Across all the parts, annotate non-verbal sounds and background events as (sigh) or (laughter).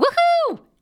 Woohoo!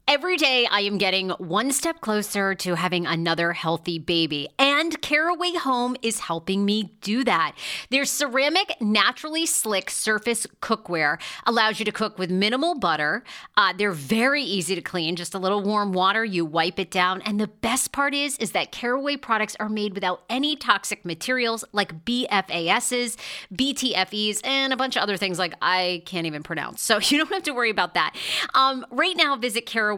Every day I am getting one step closer to having another healthy baby, and Caraway Home is helping me do that. Their ceramic, naturally slick surface cookware allows you to cook with minimal butter. Uh, they're very easy to clean, just a little warm water, you wipe it down. And the best part is, is that Caraway products are made without any toxic materials like PFASs, PTFEs, and a bunch of other things like I can't even pronounce. So (laughs) you don't have to worry about that. Um, right now, visit Caraway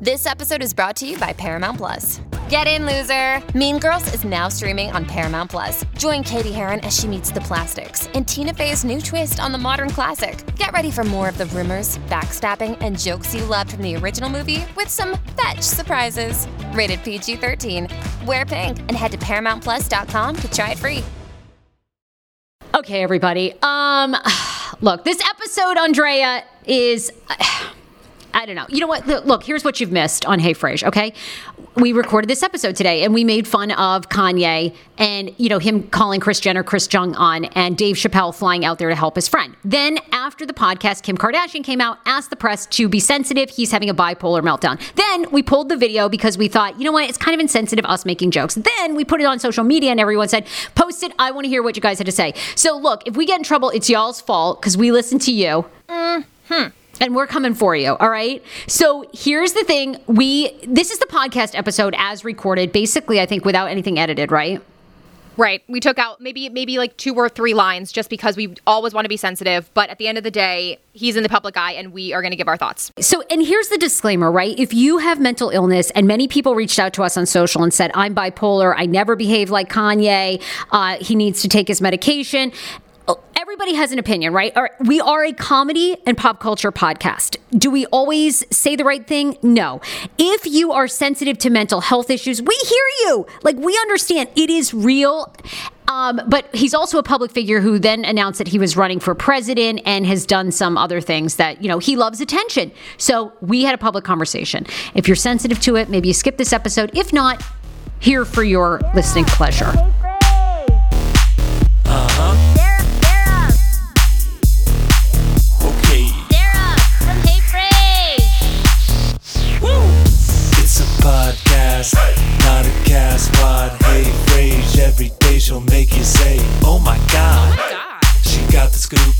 This episode is brought to you by Paramount Plus. Get in, loser! Mean Girls is now streaming on Paramount Plus. Join Cady Heron as she meets the plastics in Tina Fey's new twist on the modern classic. Get ready for more of the rumors, backstabbing, and jokes you loved from the original movie with some fetch surprises. Rated PG 13. Wear pink and head to ParamountPlus.com to try it free. Okay, everybody. Um, (sighs) look, this episode, Andrea, is. (sighs) I don't know. You know what? Look, here's what you've missed on Hey Frase, okay? We recorded this episode today and we made fun of Kanye and, you know, him calling Kris Jenner Chris Jong Un and Dave Chappelle flying out there to help his friend. Then after the podcast, Kim Kardashian came out, asked the press to be sensitive. He's having a bipolar meltdown. Then we pulled the video because we thought, you know what? It's kind of insensitive us making jokes. Then we put it on social media and everyone said, post it. I want to hear what you guys had to say. So look, if we get in trouble, it's y'all's fault because we listen to you. Hmm and we're coming for you all right so here's the thing we this is the podcast episode as recorded basically i think without anything edited right Right. We took out maybe maybe like two or three lines just because we always want to be sensitive, but at the end of the day, he's in the public eye and we are going to give our thoughts. So, and here's the disclaimer, right? If you have mental illness and many people reached out to us on social and said, "I'm bipolar, I never behave like Kanye, uh, he needs to take his medication." Everybody has an opinion, right? We are a comedy and pop culture podcast. Do we always say the right thing? No. If you are sensitive to mental health issues, we hear you. Like, we understand it is real. Um, but he's also a public figure who then announced that he was running for president and has done some other things that, you know, he loves attention. So we had a public conversation. If you're sensitive to it, maybe you skip this episode. If not, here for your listening pleasure. She'll make you say, Oh my god. Oh she got the scoop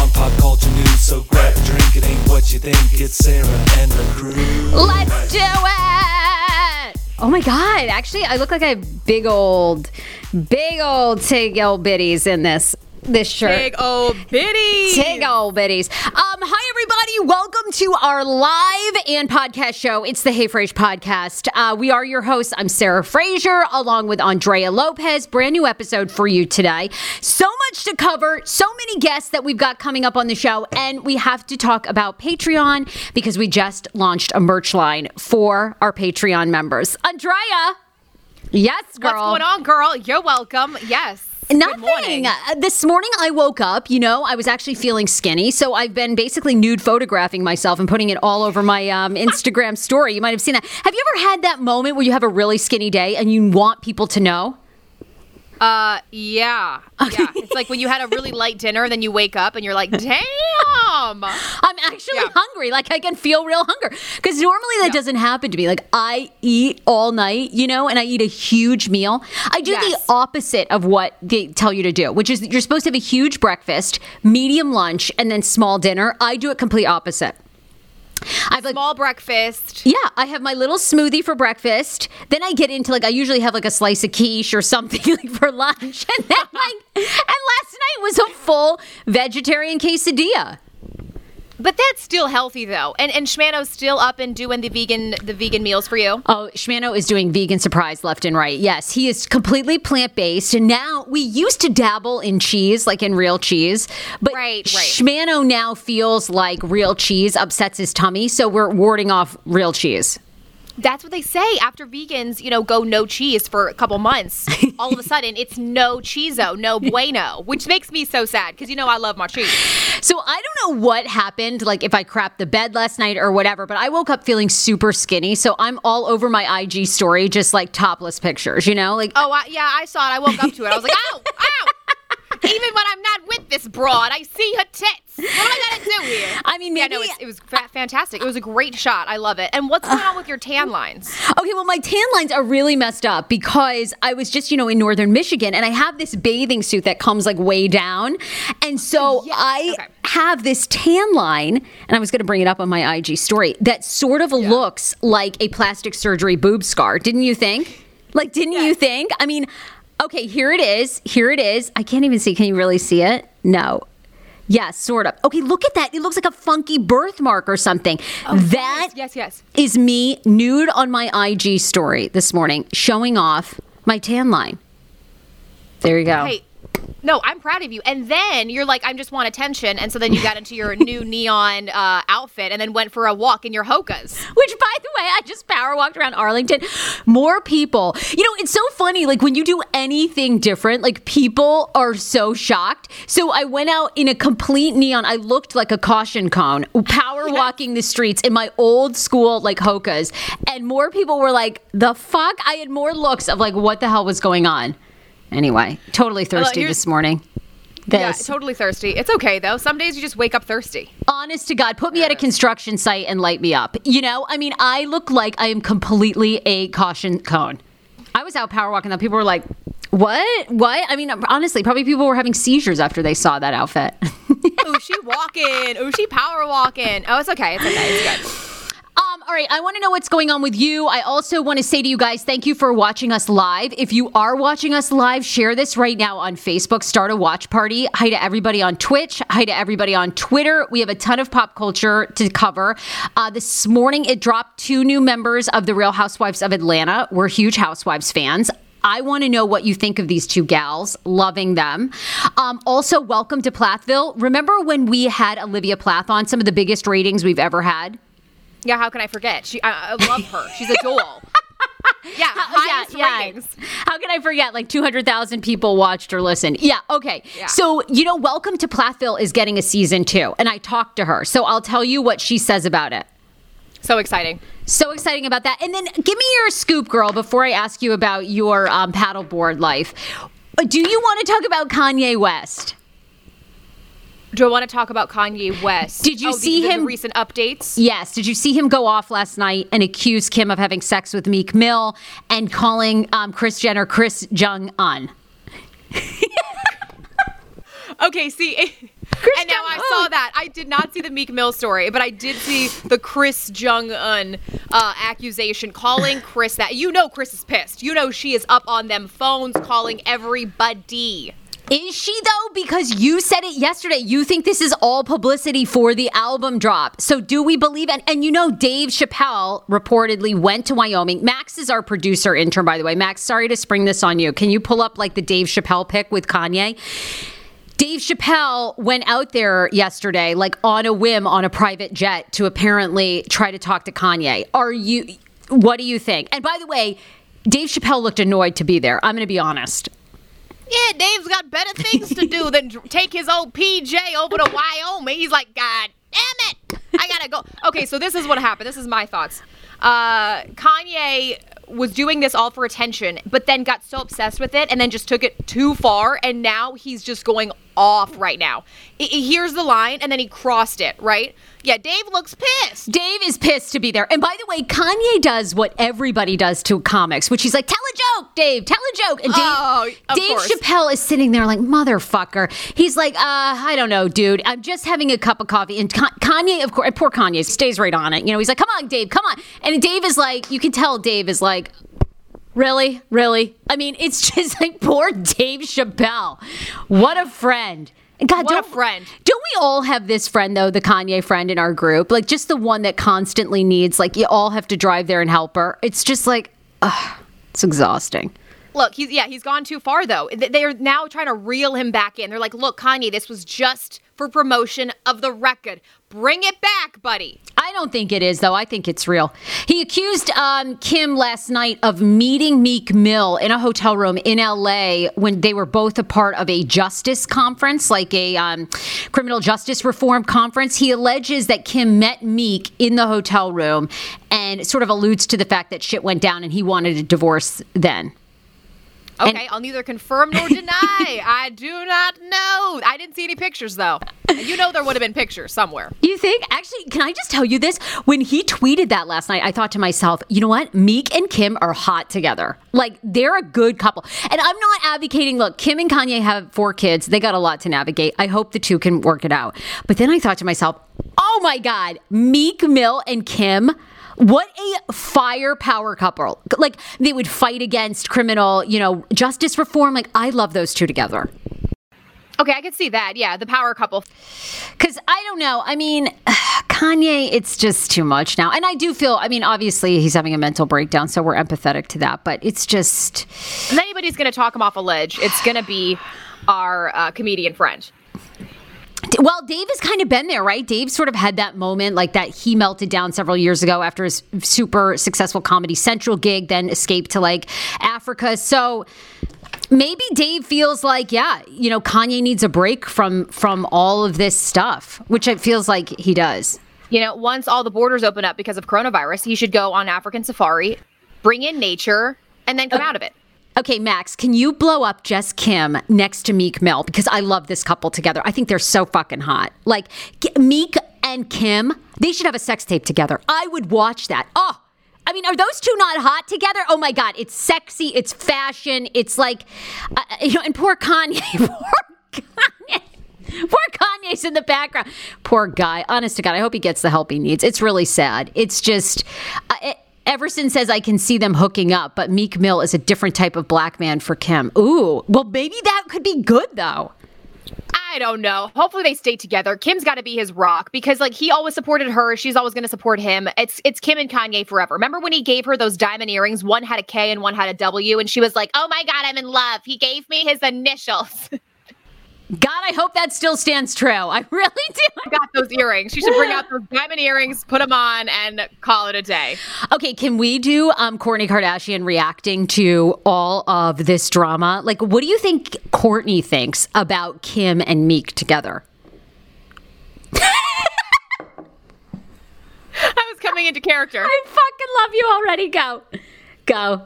on pop culture news, so grab a drink. It ain't what you think, it's Sarah and the crew. Let's do it! Oh my god, actually, I look like I have big old, big old tig old bitties in this this shirt. Big old bitties. Big old bitties. Um, hi everybody. Welcome to our live and podcast show. It's the Hey Frase podcast. Uh, we are your hosts. I'm Sarah Fraser, along with Andrea Lopez. Brand new episode for you today. So much to cover. So many guests that we've got coming up on the show, and we have to talk about Patreon because we just launched a merch line for our Patreon members. Andrea. Yes, girl. What's going on, girl? You're welcome. Yes. Nothing. Uh, this morning I woke up, you know, I was actually feeling skinny. So I've been basically nude photographing myself and putting it all over my um, Instagram story. You might have seen that. Have you ever had that moment where you have a really skinny day and you want people to know? Uh, yeah. Yeah. It's like when you had a really light dinner, then you wake up and you're like, damn. I'm actually yeah. hungry. Like I can feel real hunger. Because normally that yeah. doesn't happen to me. Like I eat all night, you know, and I eat a huge meal. I do yes. the opposite of what they tell you to do, which is you're supposed to have a huge breakfast, medium lunch, and then small dinner. I do it complete opposite. I have like small breakfast. Yeah, I have my little smoothie for breakfast. Then I get into like I usually have like a slice of quiche or something (laughs) like for lunch, and then like and last night was a full vegetarian quesadilla. But that's still healthy though. And and Schmano's still up and doing the vegan the vegan meals for you. Oh, Schmano is doing vegan surprise left and right. Yes, he is completely plant based. And now we used to dabble in cheese, like in real cheese, but right, right. Schmano now feels like real cheese upsets his tummy, so we're warding off real cheese. That's what they say after vegans, you know, go no cheese for a couple months. all of a (laughs) sudden, it's no cheeso, no (laughs) bueno, which makes me so sad because you know I love my cheese. So I don't know what happened, like if I crapped the bed last night or whatever, but I woke up feeling super skinny. So I'm all over my IG story, just like topless pictures, you know, like. Oh I, yeah, I saw it. I woke up to it. I was like, ow, ow. Even when I'm not with this broad, I see her tits. What am I gonna do here? (laughs) I mean, maybe yeah, no, it was fa- fantastic. It was a great shot. I love it. And what's going on with your tan lines? Okay, well, my tan lines are really messed up because I was just, you know, in northern Michigan, and I have this bathing suit that comes like way down, and so oh, yes. I okay. have this tan line, and I was going to bring it up on my IG story that sort of yeah. looks like a plastic surgery boob scar. Didn't you think? Like, didn't yes. you think? I mean. Okay, here it is. Here it is. I can't even see. Can you really see it? No. Yes, sort of. Okay, look at that. It looks like a funky birthmark or something. Oh, that yes, yes, yes. is me nude on my IG story this morning, showing off my tan line. There you go. Hey, no, I'm proud of you. And then you're like, I just want attention. And so then you got into your (laughs) new neon uh, outfit and then went for a walk in your Hokas. Which, by the way, I just power walked around Arlington. More people. You know, it's so funny. Like when you do anything different, like people are so shocked. So I went out in a complete neon. I looked like a caution cone, power walking the streets in my old school, like Hokas. And more people were like, the fuck? I had more looks of like, what the hell was going on? Anyway, totally thirsty this morning. This. Yeah, totally thirsty. It's okay though. Some days you just wake up thirsty. Honest to God, put me at a construction site and light me up. You know, I mean, I look like I am completely a caution cone. I was out power walking, though. people were like, "What? What?" I mean, honestly, probably people were having seizures after they saw that outfit. (laughs) oh, she walking. Oh, she power walking. Oh, it's okay. It's okay. It's good. Um, all right, I want to know what's going on with you. I also want to say to you guys, thank you for watching us live. If you are watching us live, share this right now on Facebook. Start a watch party. Hi to everybody on Twitch. Hi to everybody on Twitter. We have a ton of pop culture to cover. Uh, this morning, it dropped two new members of the Real Housewives of Atlanta. We're huge Housewives fans. I want to know what you think of these two gals. Loving them. Um, also, welcome to Plathville. Remember when we had Olivia Plath on? Some of the biggest ratings we've ever had. Yeah, how can I forget? She, I, I love her. She's a doll. (laughs) Yeah, highest yeah, ratings. Yeah. How can I forget? Like 200,000 people watched or listened. Yeah, okay. Yeah. So, you know, Welcome to Plathville is getting a season two, and I talked to her. So I'll tell you what she says about it. So exciting. So exciting about that. And then give me your scoop, girl, before I ask you about your um, paddleboard life. Do you want to talk about Kanye West? Do I want to talk about Kanye West? Did you oh, see the, him? The recent updates? Yes. Did you see him go off last night and accuse Kim of having sex with Meek Mill and calling um, Kris Jenner Chris Jung Un? (laughs) okay, see. (laughs) Chris and now I saw that. I did not see the Meek Mill story, but I did see the Kris Jung Un uh, accusation calling Chris that. You know, Chris is pissed. You know, she is up on them phones calling everybody. Is she though? Because you said it yesterday. You think this is all publicity for the album drop. So do we believe it? And you know, Dave Chappelle reportedly went to Wyoming. Max is our producer intern, by the way. Max, sorry to spring this on you. Can you pull up like the Dave Chappelle pic with Kanye? Dave Chappelle went out there yesterday, like on a whim, on a private jet to apparently try to talk to Kanye. Are you, what do you think? And by the way, Dave Chappelle looked annoyed to be there. I'm going to be honest. Yeah, Dave's got better things to do than take his old PJ over to Wyoming. He's like, God damn it, I gotta go. Okay, so this is what happened. This is my thoughts. Uh, Kanye was doing this all for attention, but then got so obsessed with it and then just took it too far. And now he's just going off right now. He hears the line and then he crossed it, right? Yeah, Dave looks pissed. Dave is pissed to be there. And by the way, Kanye does what everybody does to comics, which he's like, tell a joke, Dave, tell a joke. And Dave, oh, Dave course. Chappelle is sitting there like, motherfucker. He's like, uh, I don't know, dude. I'm just having a cup of coffee. And Kanye, of course, poor Kanye stays right on it. You know, he's like, come on, Dave, come on. And Dave is like, you can tell Dave is like, Really? Really? I mean, it's (laughs) just like poor Dave Chappelle. What a friend. God, what don't, a friend. Don't we all have this friend though, the Kanye friend in our group? Like just the one that constantly needs like you all have to drive there and help her. It's just like ugh, it's exhausting. Look, he's yeah, he's gone too far though. They're now trying to reel him back in. They're like, "Look, Kanye, this was just for promotion of the record. Bring it back, buddy." I don't think it is, though. I think it's real. He accused um, Kim last night of meeting Meek Mill in a hotel room in LA when they were both a part of a justice conference, like a um, criminal justice reform conference. He alleges that Kim met Meek in the hotel room and sort of alludes to the fact that shit went down and he wanted a divorce then. Okay, and- I'll neither confirm nor deny. (laughs) I do not know. I didn't see any pictures though. You know there would have been pictures somewhere. You think? Actually, can I just tell you this? When he tweeted that last night, I thought to myself, you know what? Meek and Kim are hot together. Like they're a good couple. And I'm not advocating, look, Kim and Kanye have four kids. They got a lot to navigate. I hope the two can work it out. But then I thought to myself, oh my God, Meek Mill and Kim what a firepower couple. Like they would fight against criminal, you know, justice reform. Like I love those two together. Okay, I could see that. Yeah, the power couple. Because I don't know. I mean, (sighs) Kanye, it's just too much now. And I do feel, I mean, obviously he's having a mental breakdown, so we're empathetic to that. But it's just. If anybody's going to talk him off a ledge, it's going to be our uh, comedian friend. Well, Dave has kind of been there, right? Dave sort of had that moment like that he melted down several years ago after his super successful Comedy Central gig, then escaped to like Africa. So maybe Dave feels like, yeah, you know, Kanye needs a break from from all of this stuff, which it feels like he does. You know, once all the borders open up because of coronavirus, he should go on African safari, bring in nature, and then come uh, out of it. Okay, Max, can you blow up Jess Kim next to Meek Mill? Because I love this couple together. I think they're so fucking hot. Like, Meek and Kim, they should have a sex tape together. I would watch that. Oh, I mean, are those two not hot together? Oh my God, it's sexy, it's fashion, it's like, uh, you know, and poor Kanye, (laughs) poor Kanye. Poor Kanye's in the background. Poor guy. Honest to God, I hope he gets the help he needs. It's really sad. It's just, uh, it, Everson says I can see them hooking up, but Meek Mill is a different type of black man for Kim. Ooh, well, maybe that could be good though. I don't know. Hopefully they stay together. Kim's got to be his rock because like he always supported her. She's always going to support him. It's it's Kim and Kanye forever. Remember when he gave her those diamond earrings? One had a K and one had a W, and she was like, "Oh my god, I'm in love." He gave me his initials. (laughs) God, I hope that still stands true. I really (laughs) do. I got those earrings. You should bring out those diamond earrings, put them on, and call it a day. Okay, can we do um, Kourtney Kardashian reacting to all of this drama? Like, what do you think Kourtney thinks about Kim and Meek together? (laughs) I was coming into character. I fucking love you already. Go. Go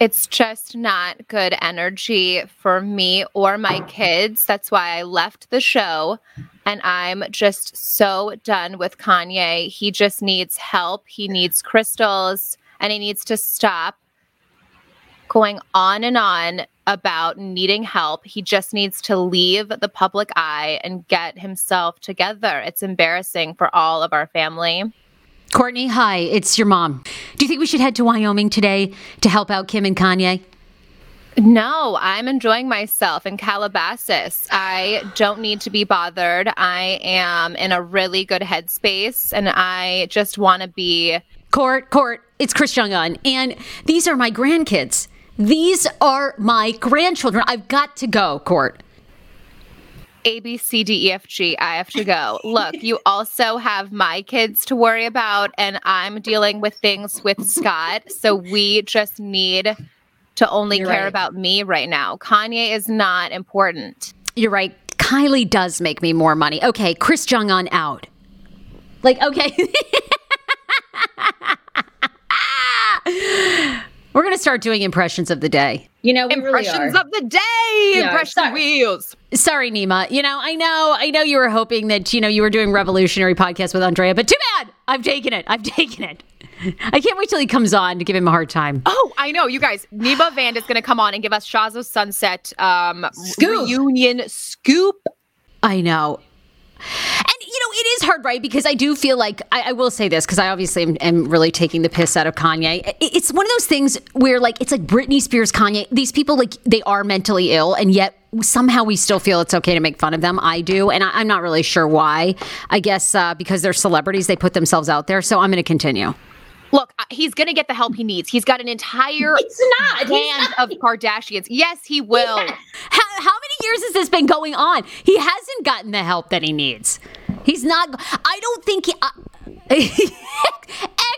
it's just not good energy for me or my kids. That's why I left the show. And I'm just so done with Kanye. He just needs help. He needs crystals and he needs to stop going on and on about needing help. He just needs to leave the public eye and get himself together. It's embarrassing for all of our family. Kourtney, hi, it's your mom. Do you think we should head to Wyoming today to help out Kim and Kanye? No, I'm enjoying myself in Calabasas. I don't need to be bothered. I am in a really good headspace and I just want to be. Court, court, it's Chris Jong Un, and these are my grandkids. These are my grandchildren. I've got to go, Court. A, B, C, D, E, F, G. I have to go. Look, you (laughs) also have my kids to worry about, and I'm dealing with things with Scott. So we just need to only You're care right. about me right now. Kanye is not important. You're right. Kylie does make me more money. Okay, Chris Jong Un out. Like, okay. (laughs) (laughs) We're going to start doing impressions of the day. You know, really Impressions are. of the day. Yeah, Impression sorry. wheels. Sorry, Nima. You know, I know, I know you were hoping that, you know, you were doing revolutionary podcast with Andrea, but too bad. I've taken it. I've (laughs) taken it. I can't wait till he comes on to give him a hard time. Oh, I know, you guys. Nima Vand is going to come on and give us Shahs of Sunset um, Scoop. reunion scoop. I know. And you know, it is hard, right? Because I do feel like I, I will say this because I obviously am, am really taking the piss out of Kanye. I- It's one of those things where, like, it's like Britney Spears, Kanye. These people, like, they are mentally ill, and yet somehow we still feel it's okay to make fun of them. I do, and I, I'm not really sure why. I guess uh, because they're celebrities, they put themselves out there. So I'm going to continue. Look, uh, he's going to get the help he needs. He's got an entire It's not. He's band not. of Kardashians. Yes, he will. How, how many years has this been going on? He hasn't gotten the help that he needs. He's not. I don't think he. Uh, (laughs)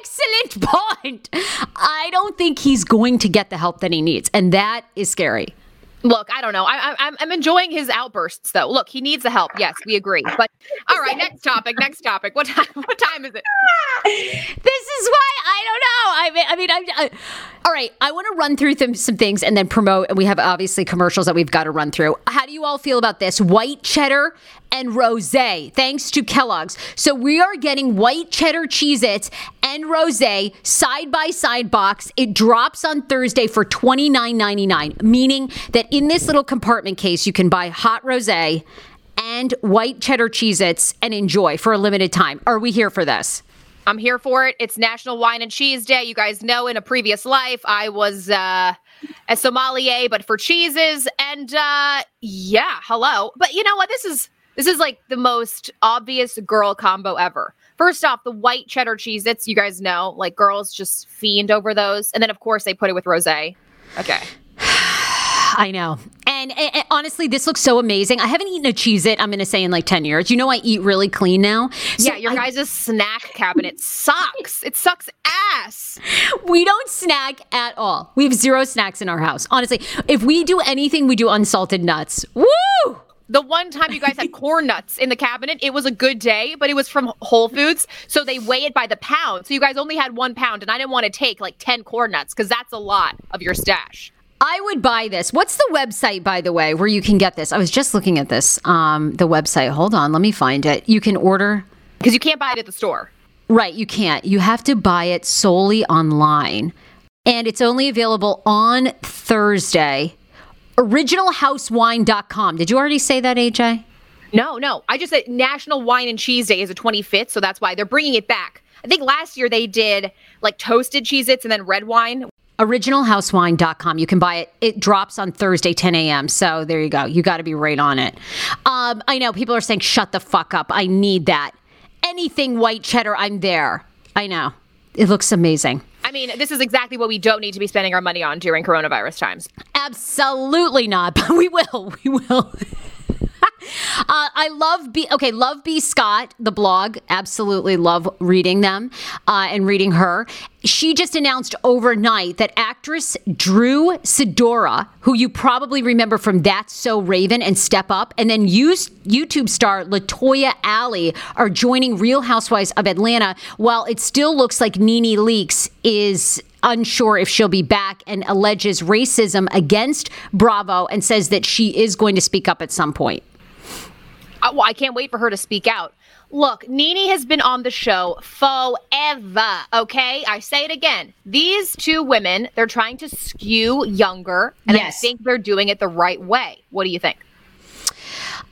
excellent point. I don't think he's going to get the help that he needs, and that is scary. Look, I don't know. I, I, I'm, I'm enjoying his outbursts, though. Look, he needs the help. Yes, we agree. But all right, (laughs) next topic. Next topic. What time? What time is it? (laughs) This is why I don't know. I mean, I mean, I'm. I, all right, I want to run through them, some things and then promote. And we have obviously commercials that we've got to run through. How do you all feel about this? White cheddar and rosé, thanks to Kellogg's. So we are getting white cheddar Cheez Its and rosé side by side box. It drops on Thursday for $29.99, meaning that in this little compartment case, you can buy hot rosé and white cheddar Cheez Its and enjoy for a limited time. Are we here for this? I'm here for it. It's National Wine and Cheese Day. You guys know in a previous life I was uh, a sommelier, but for cheeses. And uh, yeah, hello. But you know what? This is this is like the most obvious girl combo ever. First off, the white cheddar cheese its you guys know, like girls just fiend over those. And then of course they put it with rosé. Okay. (sighs) I know. And, and- and honestly, this looks so amazing. I haven't eaten a Cheez It, I'm going to say, in like 10 years. You know, I eat really clean now. So yeah, your I- guys' snack cabinet sucks. It sucks ass. we don't snack at all. We have zero snacks in our house. Honestly, if we do anything, we do unsalted nuts. Woo! The one time you guys had (laughs) corn nuts in the cabinet, it was a good day, but it was from Whole Foods. So they weigh it by the pound. So you guys only had one pound, and I didn't want to take like 10 corn nuts because that's a lot of your stash. I would buy this. What's the website, by the way, where you can get this? I was just looking at this. Um, the website. Hold on, let me find it. You can order. Because you can't buy it at the store. Right, you can't. You have to buy it solely online. And it's only available on Thursday. Originalhousewine.com. Did you already say that, AJ? No, no. I just said National Wine and Cheese Day is the 25th, so that's why they're bringing it back. I think last year they did like toasted Cheez Its and then red wine. Originalhousewine.com. You can buy it. It drops on Thursday, 10 a.m. So there you go. You got to be right on it. Um, I know people are saying, shut the fuck up. I need that. Anything white cheddar, I'm there. I know. It looks amazing. I mean, this is exactly what we don't need to be spending our money on during coronavirus times. Absolutely not. (laughs) But we will. We will. (laughs) Uh, I love B. Okay, love B. Scott, the blog. Absolutely love reading them uh, and reading her. She just announced overnight that actress Drew Sidora, who you probably remember from That's So Raven and Step Up, and then YouTube star LaToya Ali are joining Real Housewives of Atlanta. While it still looks like NeNe Leakes is unsure if she'll be back and alleges racism against Bravo and says that she is going to speak up at some point. Well, I can't wait for her to speak out. Look, Nene has been on the show forever, okay? I say it again. These two women, they're trying to skew younger, and I think they're doing it the right way. What do you think?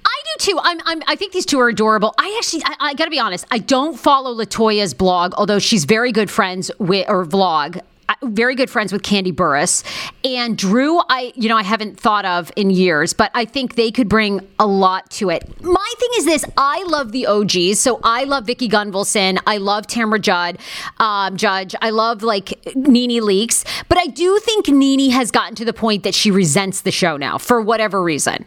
I do too. I'm, I'm, I think these two are adorable. I actually, I, I got to be honest. I don't follow Latoya's blog, although she's very good friends with or vlog. Very good friends with Kandi Burruss and Drew. I, you know, I haven't thought of in years, but I think they could bring a lot to it. My thing is this: I love the OGs, so I love Vicki Gunvalson. I love Tamra Judd, um, Judge. I love like NeNe Leakes, but I do think Nene has gotten to the point that she resents the show now for whatever reason.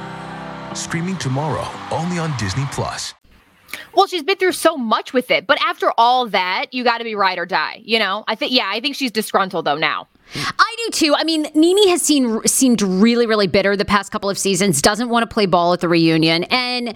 Streaming tomorrow, only on Disney Plus. Well, she's been through so much with it, but after all that, you got to be ride or die. You know, I think, yeah, I think she's disgruntled though now. I do too. I mean, NeNe has seen seemed really, really bitter the past couple of seasons. Doesn't want to play ball at the reunion, and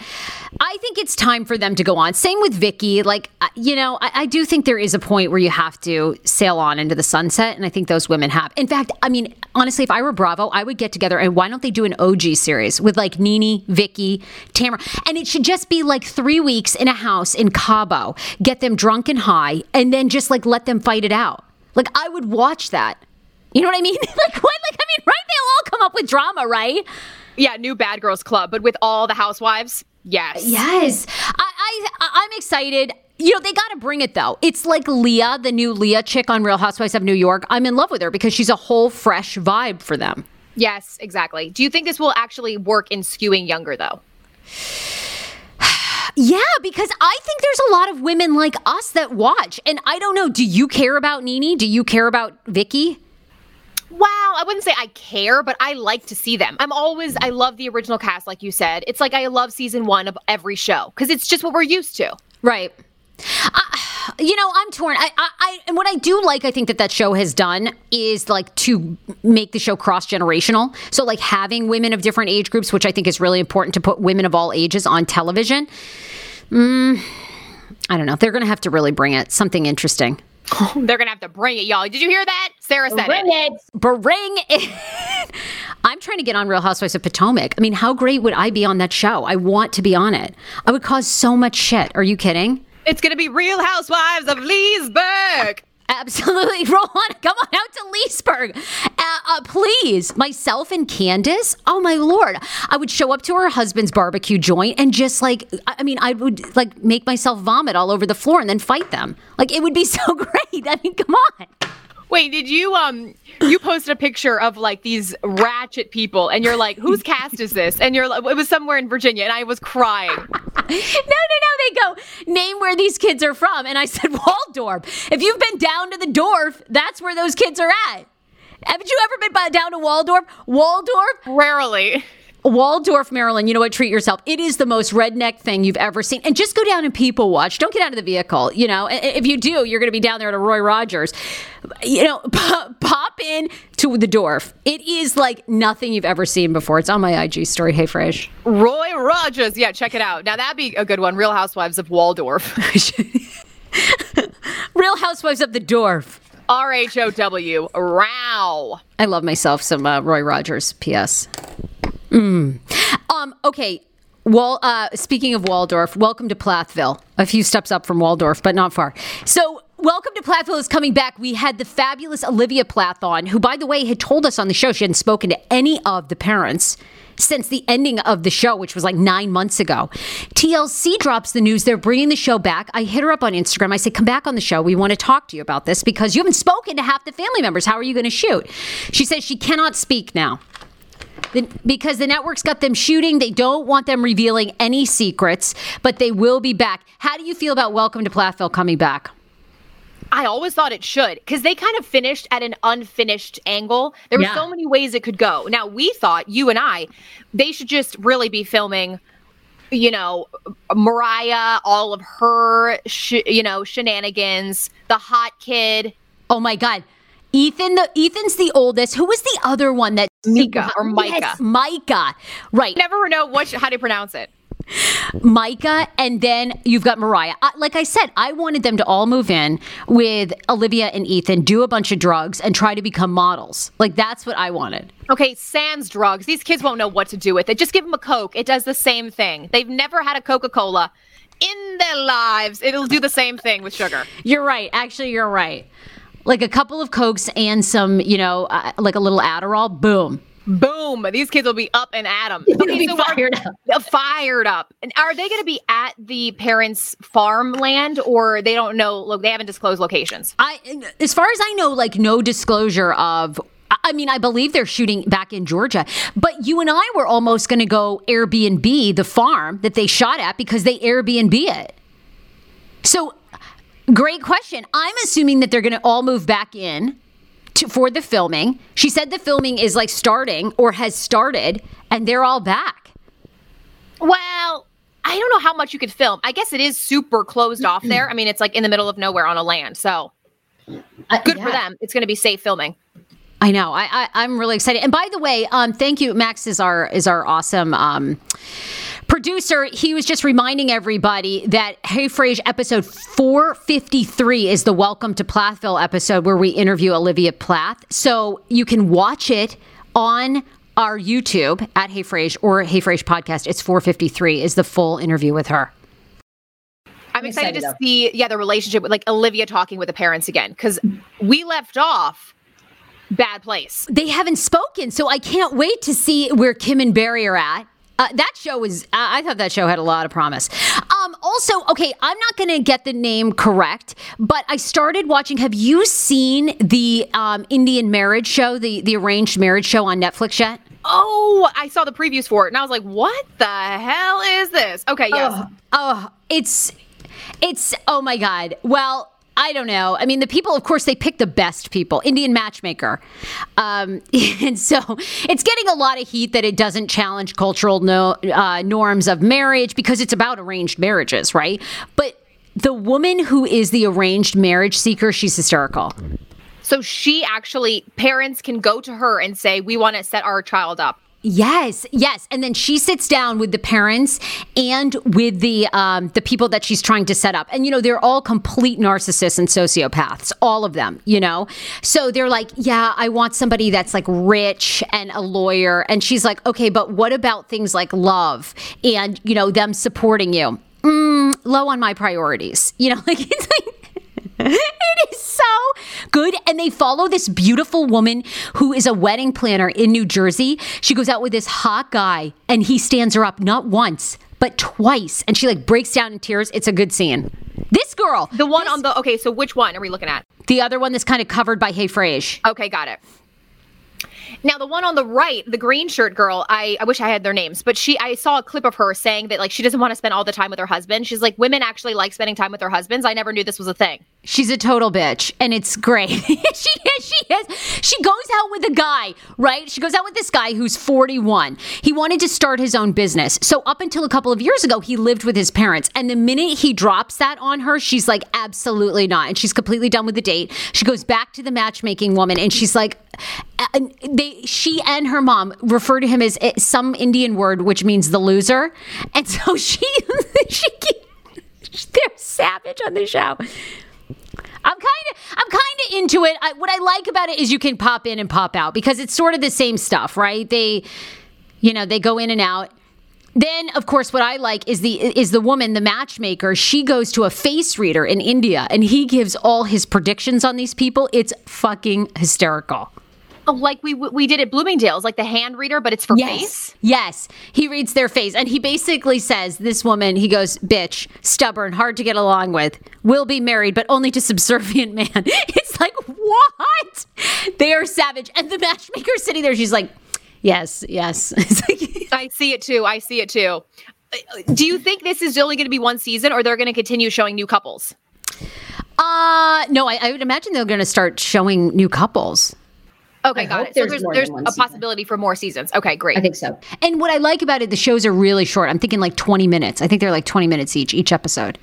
I think it's time for them to go on. Same with Vicki. Like, uh, you know, I, I do think there is a point where you have to sail on into the sunset, and I think those women have. In fact, I mean, honestly, if I were Bravo, I would get together and why don't they do an OG series with like NeNe, Vicki, Tamara, and it should just be like three weeks in a house in Cabo, get them drunk and high, and then just like let them fight it out. Like, I would watch that. You know what I mean? (laughs) like what? Like I mean, right? They'll all come up with drama, right? Yeah, new Bad Girls Club, but with all the housewives. Yes. Yes. I, I I'm excited. You know, they got to bring it though. It's like Leah, the new Leah chick on Real Housewives of New York. I'm in love with her because she's a whole fresh vibe for them. Yes, exactly. Do you think this will actually work in skewing younger though? (sighs) Yeah, because I think there's a lot of women like us that watch. And I don't know, do you care about NeNe? Do you care about Vicki? Wow, I wouldn't say I care, but I like to see them. I'm always, I love the original cast, like you said. It's like I love season one of every show because it's just what we're used to. Right. Uh, you know, I'm torn. I, I, I, and what I do like, I think that that show has done is like to make the show cross generational. So, like having women of different age groups, which I think is really important to put women of all ages on television. Mm, I don't know. They're going to have to really bring it something interesting. (laughs) They're gonna have to bring it, y'all. Did you hear that? Sarah said bring it. it. Bring it. (laughs) I'm trying to get on Real Housewives of Potomac. I mean, how great would I be on that show? I want to be on it. I would cause so much shit. Are you kidding? It's gonna be Real Housewives of Leesburg. Absolutely. (laughs) Roll on. Come on out to Leesburg. Uh, uh, please. Myself and Candace. Oh, my Lord. I would show up to her husband's barbecue joint and just like, I mean, I would like make myself vomit all over the floor and then fight them. Like, it would be (laughs) so great. I mean, come on. Wait, did you um you posted a picture of like these ratchet people and you're like, whose cast is this? And you're like it was somewhere in Virginia and I was crying. (laughs) no, no, no. They go, name where these kids are from. And I said, Waldorf. If you've been down to the Dorf, that's where those kids are at. Haven't you ever been by, down to Waldorf? Waldorf? Rarely. Waldorf, Maryland, you know what? Treat yourself. It is the most redneck thing you've ever seen. And just go down and people watch. Don't get out of the vehicle. You know, if you do, you're going to be down there at a Roy Rogers. You know, (laughs) pop in to the Dorf. It is like nothing you've ever seen before. It's on my IG story. Hey, Fresh. Roy Rogers. Yeah, check it out. Now, that'd be a good one. Real Housewives of Waldorf. (laughs) Real Housewives of the Dorf. R H O W. Row. I love myself some uh, Roy Rogers. P.S. Mm. Um, okay. Well, uh, speaking of Waldorf, welcome to Plathville. A few steps up from Waldorf, but not far. So, Welcome to Plathville is coming back. We had the fabulous Olivia Plath on, who, by the way, had told us on the show she hadn't spoken to any of the parents since the ending of the show, which was like nine months ago. TLC drops the news they're bringing the show back. I hit her up on Instagram. I said, Come back on the show. We want to talk to you about this because you haven't spoken to half the family members. How are you going to shoot? She says she cannot speak now. The, because the network's got them shooting. They don't want them revealing any secrets, but they will be back. How do you feel about Welcome to Plathville coming back? I always thought it should because they kind of finished at an unfinished angle. There were yeah. so many ways it could go. Now, we thought, you and I, they should just really be filming, you know, Mariah, all of her, sh- you know, shenanigans, the hot kid. Oh my God. Ethan, the Ethan's the oldest. Who was the other one that Mika or Micah? Yes, Micah. Right. Never know what how to pronounce it. Micah, and then you've got Mariah. I, like I said, I wanted them to all move in with Olivia and Ethan, do a bunch of drugs, and try to become models. Like that's what I wanted. Okay, sans drugs. These kids won't know what to do with it. Just give them a Coke. It does the same thing. They've never had a Coca Cola in their lives. It'll do the same thing with sugar. You're right. Actually, you're right. Like a couple of Cokes and some, you know, uh, like a little Adderall. Boom Boom! These kids will be up and at them. Okay, so fired are, up. Fired up. And are they going to be at the parents' farmland, or they don't know? Look, they haven't disclosed locations. I, as far as I know, like no disclosure of I mean, I believe they're shooting back in Georgia, but you and I were almost going to go Airbnb the farm that they shot at because they Airbnb it. So, great question. I'm assuming that they're going to all move back in to, for the filming. She said the filming is like starting or has started, and they're all back. Well, I don't know how much you could film. I guess it is super closed off there. I mean, it's like in the middle of nowhere on a land, so uh, good yeah. for them. It's going to be safe filming. I know. I, I am really excited. And by the way, um, thank you. Max is our is our awesome um, producer. He was just reminding everybody that Hey Frase episode 453 is the Welcome to Plathville episode where we interview Olivia Plath. So you can watch it on our YouTube at Hey Frase or Hey Frase podcast. It's 453 is the full interview with her. I'm, I'm excited, excited, to see yeah the relationship with like Olivia talking with the parents again because we left off bad place. They haven't spoken, so I can't wait to see where Kim and Barry are at. Uh, that show was, I thought that show had a lot of promise. Um, also, okay, I'm not going to get the name correct, but I started watching. Have you seen the um, Indian marriage show, the, the arranged marriage show on Netflix yet? Oh, I saw the previews for it and I was like, what the hell is this? Okay, yes. Oh, oh it's, it's, oh my God. Well, I don't know. I mean, the people, of course, they pick the best people. Indian matchmaker, um, (laughs) and so it's getting a lot of heat that it doesn't challenge cultural no, uh, norms of marriage because it's about arranged marriages, right? But the woman who is the arranged marriage seeker, she's hysterical. So she actually, parents can go to her and say, "We want to set our child up." Yes, yes, and then she sits down with the parents and with the um, the people that she's trying to set up, and you know they're all complete narcissists and sociopaths, all of them. You know, so they're like, yeah, I want somebody that's like rich and a lawyer, and she's like, okay, but what about things like love and you know them supporting you? Mm, low on my priorities. You know, (laughs) like it's like (laughs) it is so good. And they follow this beautiful woman who is a wedding planner in New Jersey. She goes out with this hot guy and he stands her up not once, but twice. And she like breaks down in tears. It's a good scene. This girl. The one this, on the, okay, so which one are we looking at? The other one that's kind of covered by Hey Frase. Okay, got it. Now the one on the right, the green shirt girl, I, I wish I had their names, but she I saw a clip of her saying that like she doesn't want to spend all the time with her husband. She's like, women actually like spending time with their husbands. I never knew this was a thing. She's a total bitch, and it's great. (laughs) she is. She is. She goes out with a guy, right? She goes out with this guy who's 41. He wanted to start his own business. So up until a couple of years ago, he lived with his parents. And the minute he drops that on her, she's like, absolutely not. And she's completely done with the date. She goes back to the matchmaking woman, and she's like, uh, they, she and her mom refer to him as eh, some Indian word which means the loser, and so (laughs) she she they're savage on the show. I'm kind of I'm kind of into it. I, what I like about it is you can pop in and pop out because it's sort of the same stuff, right? They, you know, they go in and out. Then, of course, what I like is the is the woman, the matchmaker. She goes to a face reader in India, and he gives all his predictions on these people. It's fucking hysterical. Oh, like we we did at Bloomingdale's, like the hand reader, but it's for yes. face. Yes, he reads their face, and he basically says, "This woman," he goes, "Bitch, stubborn, hard to get along with, will be married, but only to subservient (laughs) man." It's like what? They are savage, and the matchmaker sitting there, she's like, "Yes, yes." (laughs) Like, I see it too. I see it too. Do you think this is only going to be one season, or they're going to continue showing new couples? Uh no, I, I would imagine they're going to start showing new couples. Okay, I got it. So there's there's, a possibility for more seasons. Okay, great. I think so. And what I like about it, the shows are really short. I'm thinking like 20 minutes. I think they're like 20 minutes each each episode.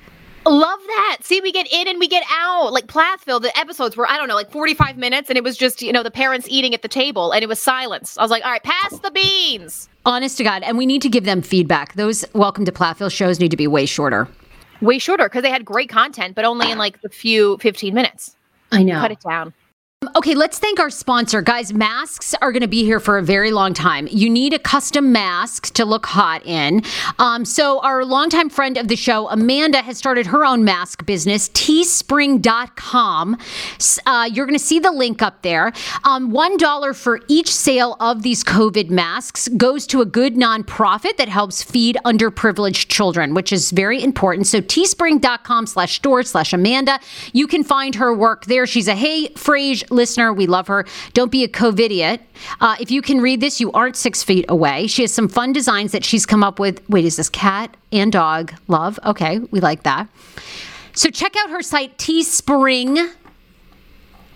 Love that. See, we get in and we get out. Like Plathville, the episodes were, I don't know, like 45 minutes, and it was just, you know, the parents eating at the table, and it was silence. I was like, all right, pass the beans. Honest to God. And we need to give them feedback. Those Welcome to Plathville shows need to be way shorter. Way shorter, because they had great content, but only in like a few 15 minutes. I know. Cut it down. Okay, let's thank our sponsor. Guys, masks are going to be here for a very long time. You need a custom mask to look hot in. Um, so, our longtime friend of the show, Amanda, has started her own mask business, teespring.com. Uh, you're going to see the link up there. Um, $1 for each sale of these COVID masks goes to a good nonprofit that helps feed underprivileged children, which is very important. So, teespring.com slash store slash Amanda. You can find her work there. She's a Hey Frase listener. We love her. Don't be a COVIDiot. Uh, if you can read this, you aren't six feet away. She has some fun designs that she's come up with. Wait, is this cat and dog love? Okay, we like that. So check out her site, Teespring.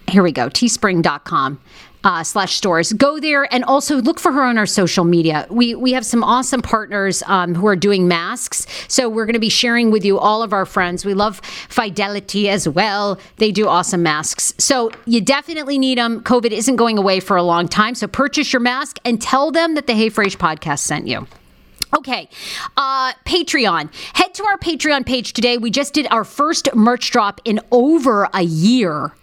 Here we go, teespring.com uh, slash stores. Go there and also look for her on our social media. We we have some awesome partners um, who are doing masks, so we're going to be sharing with you all of our friends. We love Fidelity as well. They do awesome masks, so you definitely need them. COVID isn't going away for a long time, so purchase your mask and tell them that the Hey Frase podcast sent you. Okay, uh, Patreon. Head to our Patreon page today. We just did our first merch drop in over a year.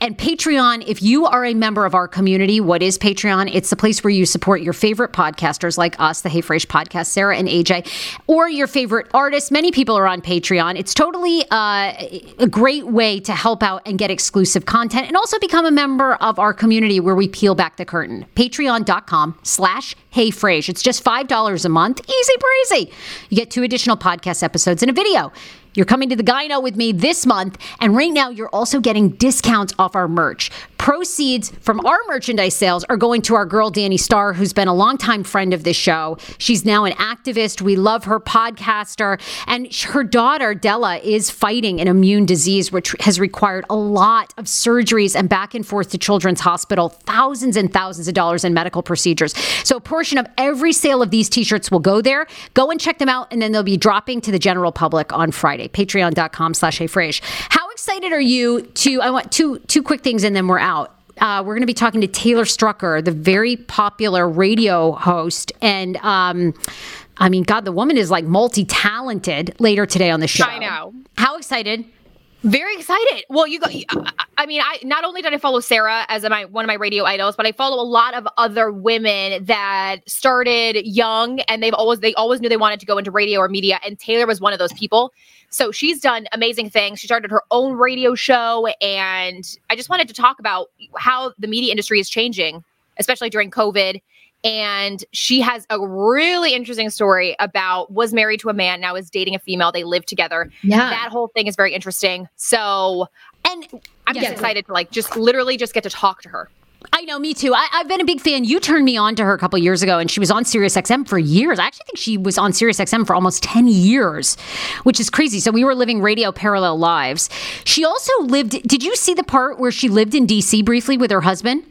And Patreon, if you are a member of our community, what is Patreon? It's the place where you support your favorite podcasters like us, the Hey Frase podcast, Sarah and AJ, or your favorite artists. Many people are on Patreon. It's totally uh, a great way to help out and get exclusive content and also become a member of our community where we peel back the curtain. Patreon.com slash Hey Frase. It's just $5 a month. Easy breezy. You get two additional podcast episodes and a video. You're coming to the Gyno with me this month, and right now you're also getting discounts off our merch. Proceeds from our merchandise sales are going to our girl Danny Starr, who's been a longtime friend of this show. She's now an activist. We love her podcaster, and her daughter Della is fighting an immune disease, which has required a lot of surgeries and back and forth to Children's Hospital, thousands and thousands of dollars in medical procedures. So a portion of every sale of these T-shirts will go there. Go and check them out, and then they'll be dropping to the general public on Friday patreon.com slash heyfrase. How excited are you to, I want two, two quick things and then we're out. Uh, we're going to be talking to Taylor Strecker, the very popular radio host. And, um, I mean, God, the woman is like multi talented later today on the show. I know. How excited? Very excited. Well, you got. I mean, I not only did I follow Sarah as my one of my radio idols, but I follow a lot of other women that started young and they've always they always knew they wanted to go into radio or media, and Taylor was one of those people. So she's done amazing things. She started her own radio show. And I just wanted to talk about how the media industry is changing, especially during COVID. And she has a really interesting story about was married to a man, now is dating a female. They live together. Yeah. That whole thing is very interesting. So, and I'm just excited to like just literally just get to talk to her. I I know, me too. I, have been a big fan. You turned me on to her a couple years ago, and she was on SiriusXM for years. I actually think she was on SiriusXM for almost 10 years, which is crazy. So we were living radio parallel lives. She also lived, did you see the part where she lived in DC briefly with her husband?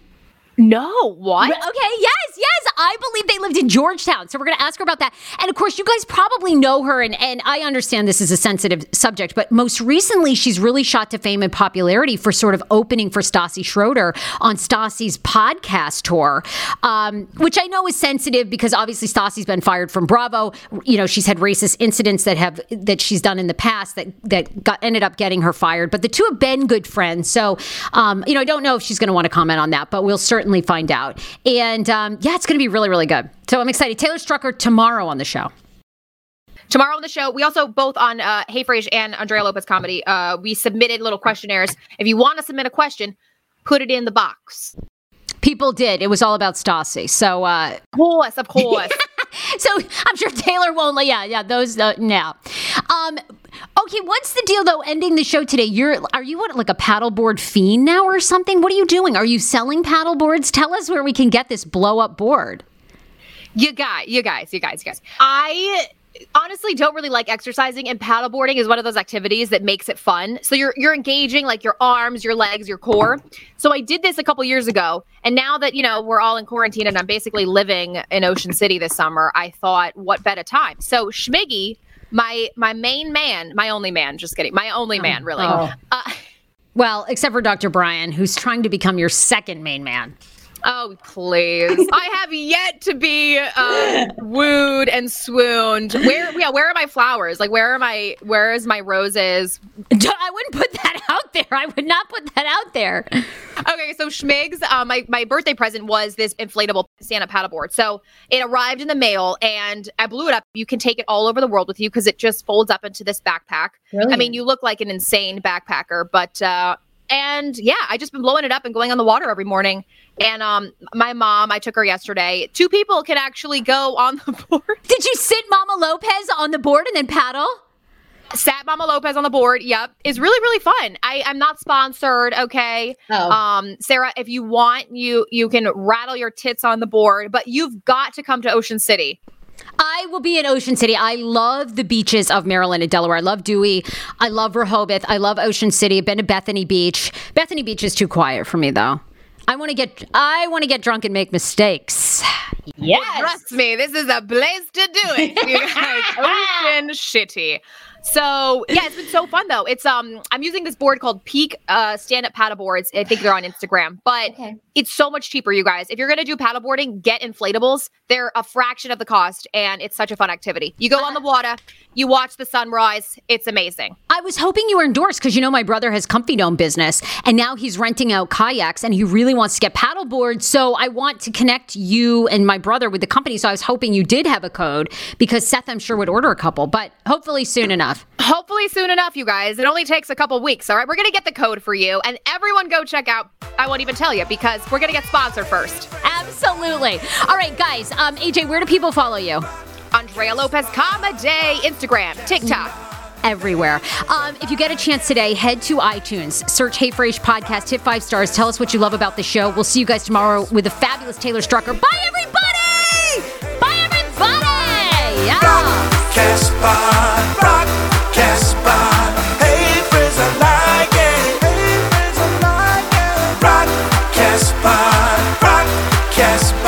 No, what? Okay, yes, yes. I believe they lived in Georgetown. So we're going to ask her about that. And of course, you guys probably know her, and, and I understand this is a sensitive subject, but most recently, she's really shot to fame and popularity for sort of opening for Stassi Schroeder on Stassi's podcast tour, um, which I know is sensitive because obviously Stassi's been fired from Bravo. You know, she's had racist incidents that have that she's done in the past that that got ended up getting her fired. But the two have been good friends, so um, you know, I don't know if she's going to want to comment on that, but we'll certainly certainly find out. And um, yeah, it's going to be really, really good. So I'm excited. Taylor Strecker tomorrow on the show. Tomorrow on the show, we also both on uh, Hey Frase and Andrea Lopez comedy. Uh, we submitted little questionnaires. If you want to submit a question, put it in the box. People did. It was all about Stassi. So, uh, of course, of course. (laughs) so I'm sure Taylor won't. Yeah, yeah. Those uh, now. Um, okay, what's the deal though? Ending the show today. You're are you what, like a paddleboard fiend now or something? What are you doing? Are you selling paddleboards? Tell us where we can get this blow up board. You guys, you guys, you guys, you guys. I honestly don't really like exercising and paddleboarding is one of those activities that makes it fun. So you're you're engaging like your arms, your legs, your core. So I did this a couple years ago and now that, you know, we're all in quarantine and I'm basically living in Ocean City this summer, I thought what better time. So Schmiggy, my my main man, my only man, just kidding. My only man, really. Oh. Uh, well, except for Dr. Brian, who's trying to become your second main man. Oh, please. I have yet to be uh, wooed and swooned. Where yeah, where are my flowers? Like where are my where is my roses? I wouldn't put that out there. (laughs) I would not put that out there. Okay, so Schmigs, uh, my, my birthday present was this inflatable stand-up paddleboard. So it arrived in the mail and I blew it up. You can take it all over the world with you because it just folds up into this backpack. Brilliant. I mean, you look like an insane backpacker, but uh, and yeah, I just been blowing it up and going on the water every morning. And um, my mom, I took her yesterday. Two people can actually go on the (laughs) board. Did you sit Mama Lopez on the board and then paddle? Sat Mama Lopez on the board. Yep, is really really fun. I I'm not sponsored. Okay. Oh. Um, Sarah, if you want, you you can rattle your tits on the board, but you've got to come to Ocean City. I will be in Ocean City. I love the beaches of Maryland and Delaware. I love Dewey. I love Rehoboth. I love Ocean City. I've been to Bethany Beach. Bethany Beach is too quiet for me, though. I want to get I want to get drunk and make mistakes. Yes. Well, trust me, this is a place to do it. You guys, (laughs) Ocean Shitty. So yeah, it's been so fun though. It's um I'm using this board called Peak uh stand up Paddle Boards. I think they're on Instagram, but okay. it's so much cheaper, you guys. If you're gonna do paddleboarding, get inflatables. They're a fraction of the cost, and it's such a fun activity. You go on the water, you watch the sunrise. It's amazing. I was hoping you were endorsed because you know my brother has Comfy Dome business, and now he's renting out kayaks, and he really wants to get paddleboards. So I want to connect you and my brother with the company. So I was hoping you did have a code because Seth, I'm sure, would order a couple, but hopefully soon enough. Hopefully soon enough, you guys. It only takes a couple weeks. All right, we're gonna get the code for you, and everyone go check out. I won't even tell you because we're gonna get sponsored first. Absolutely. All right, guys. Um, AJ, where do people follow you? Andrea Lopez Comedy, Instagram, TikTok everywhere. Um, if you get a chance today, head to iTunes, search Hey Frase Podcast, hit five stars, tell us what you love about the show. We'll see you guys tomorrow with the fabulous Taylor Strecker. Bye, everybody! Bye, everybody! Yeah! podcast.